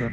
Los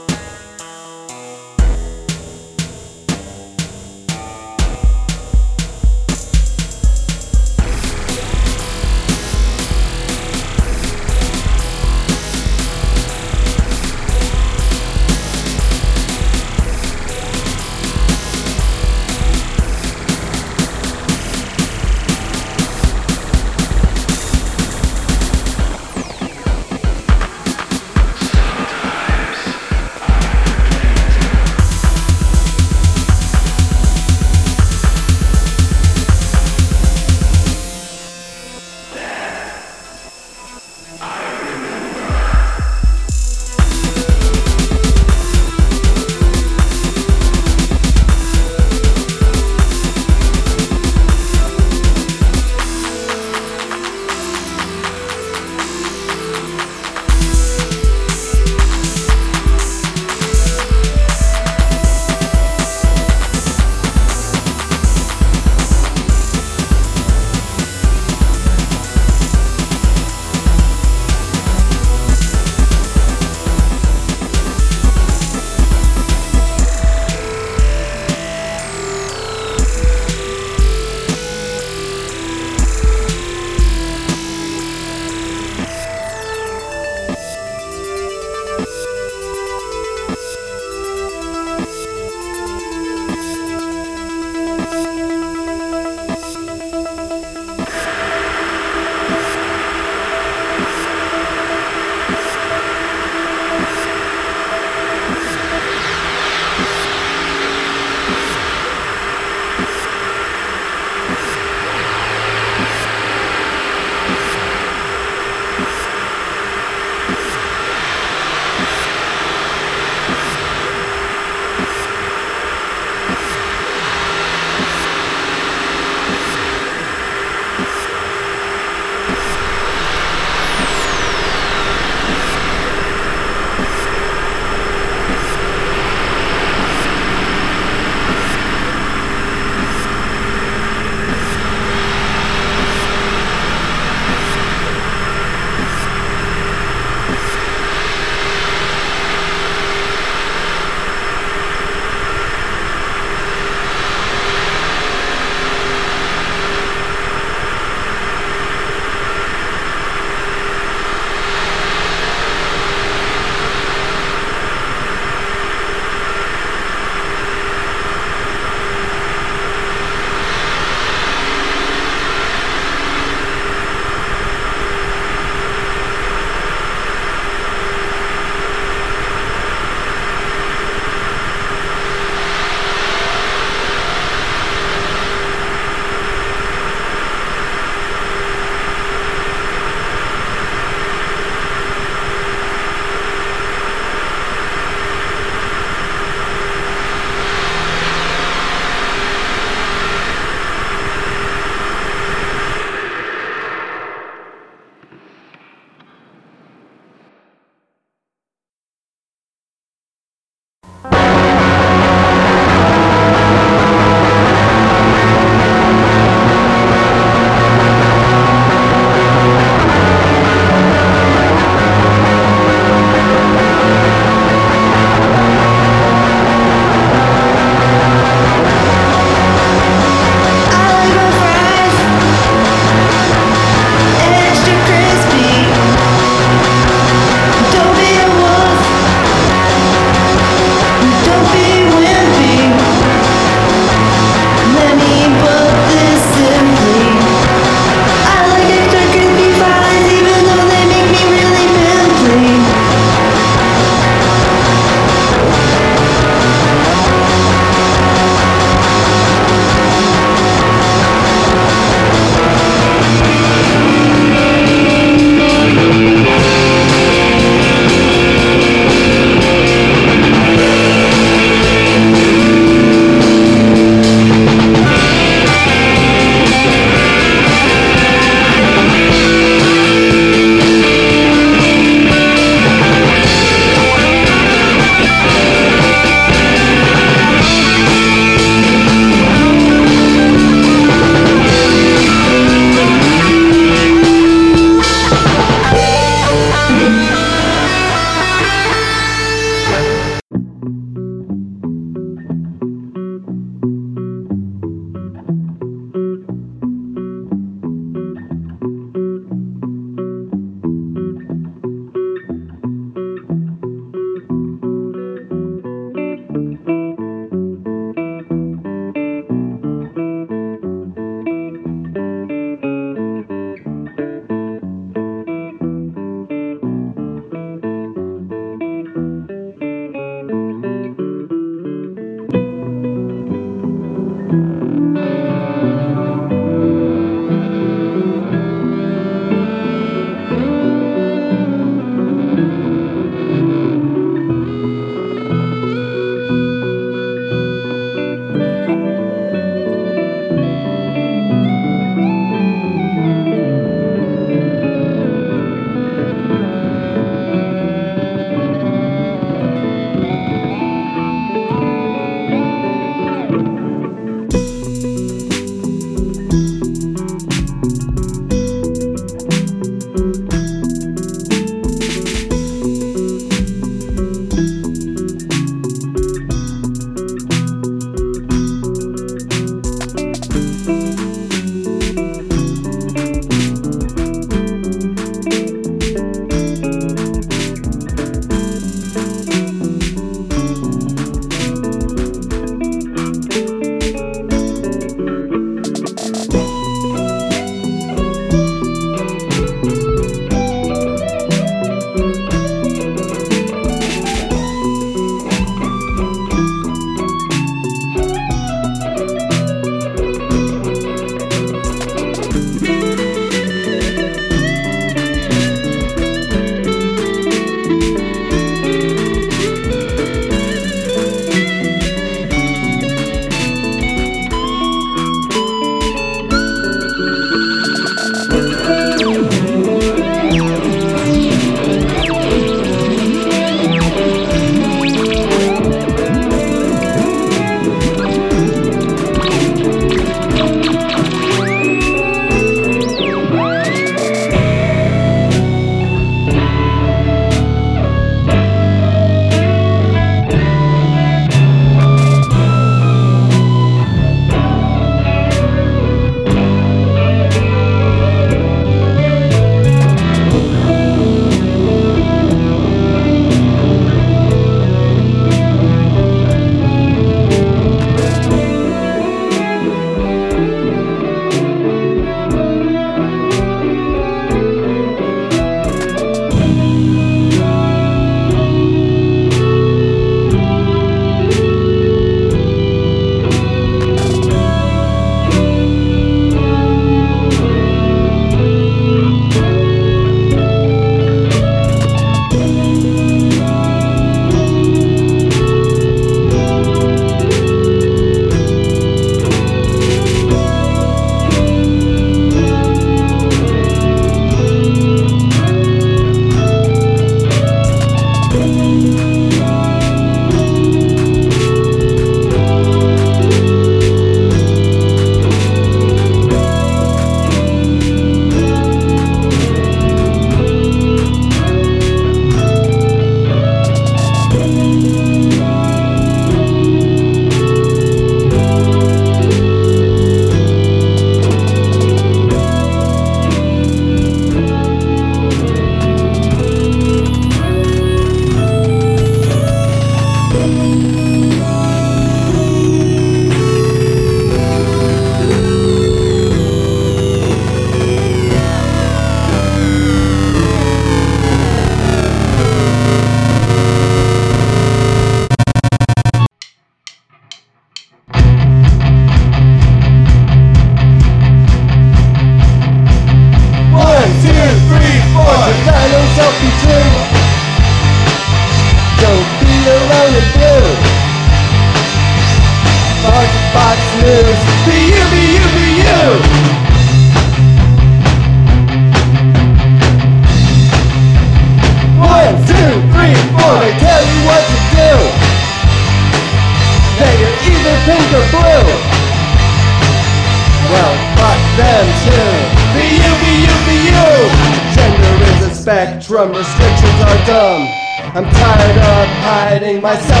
myself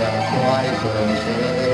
Quay.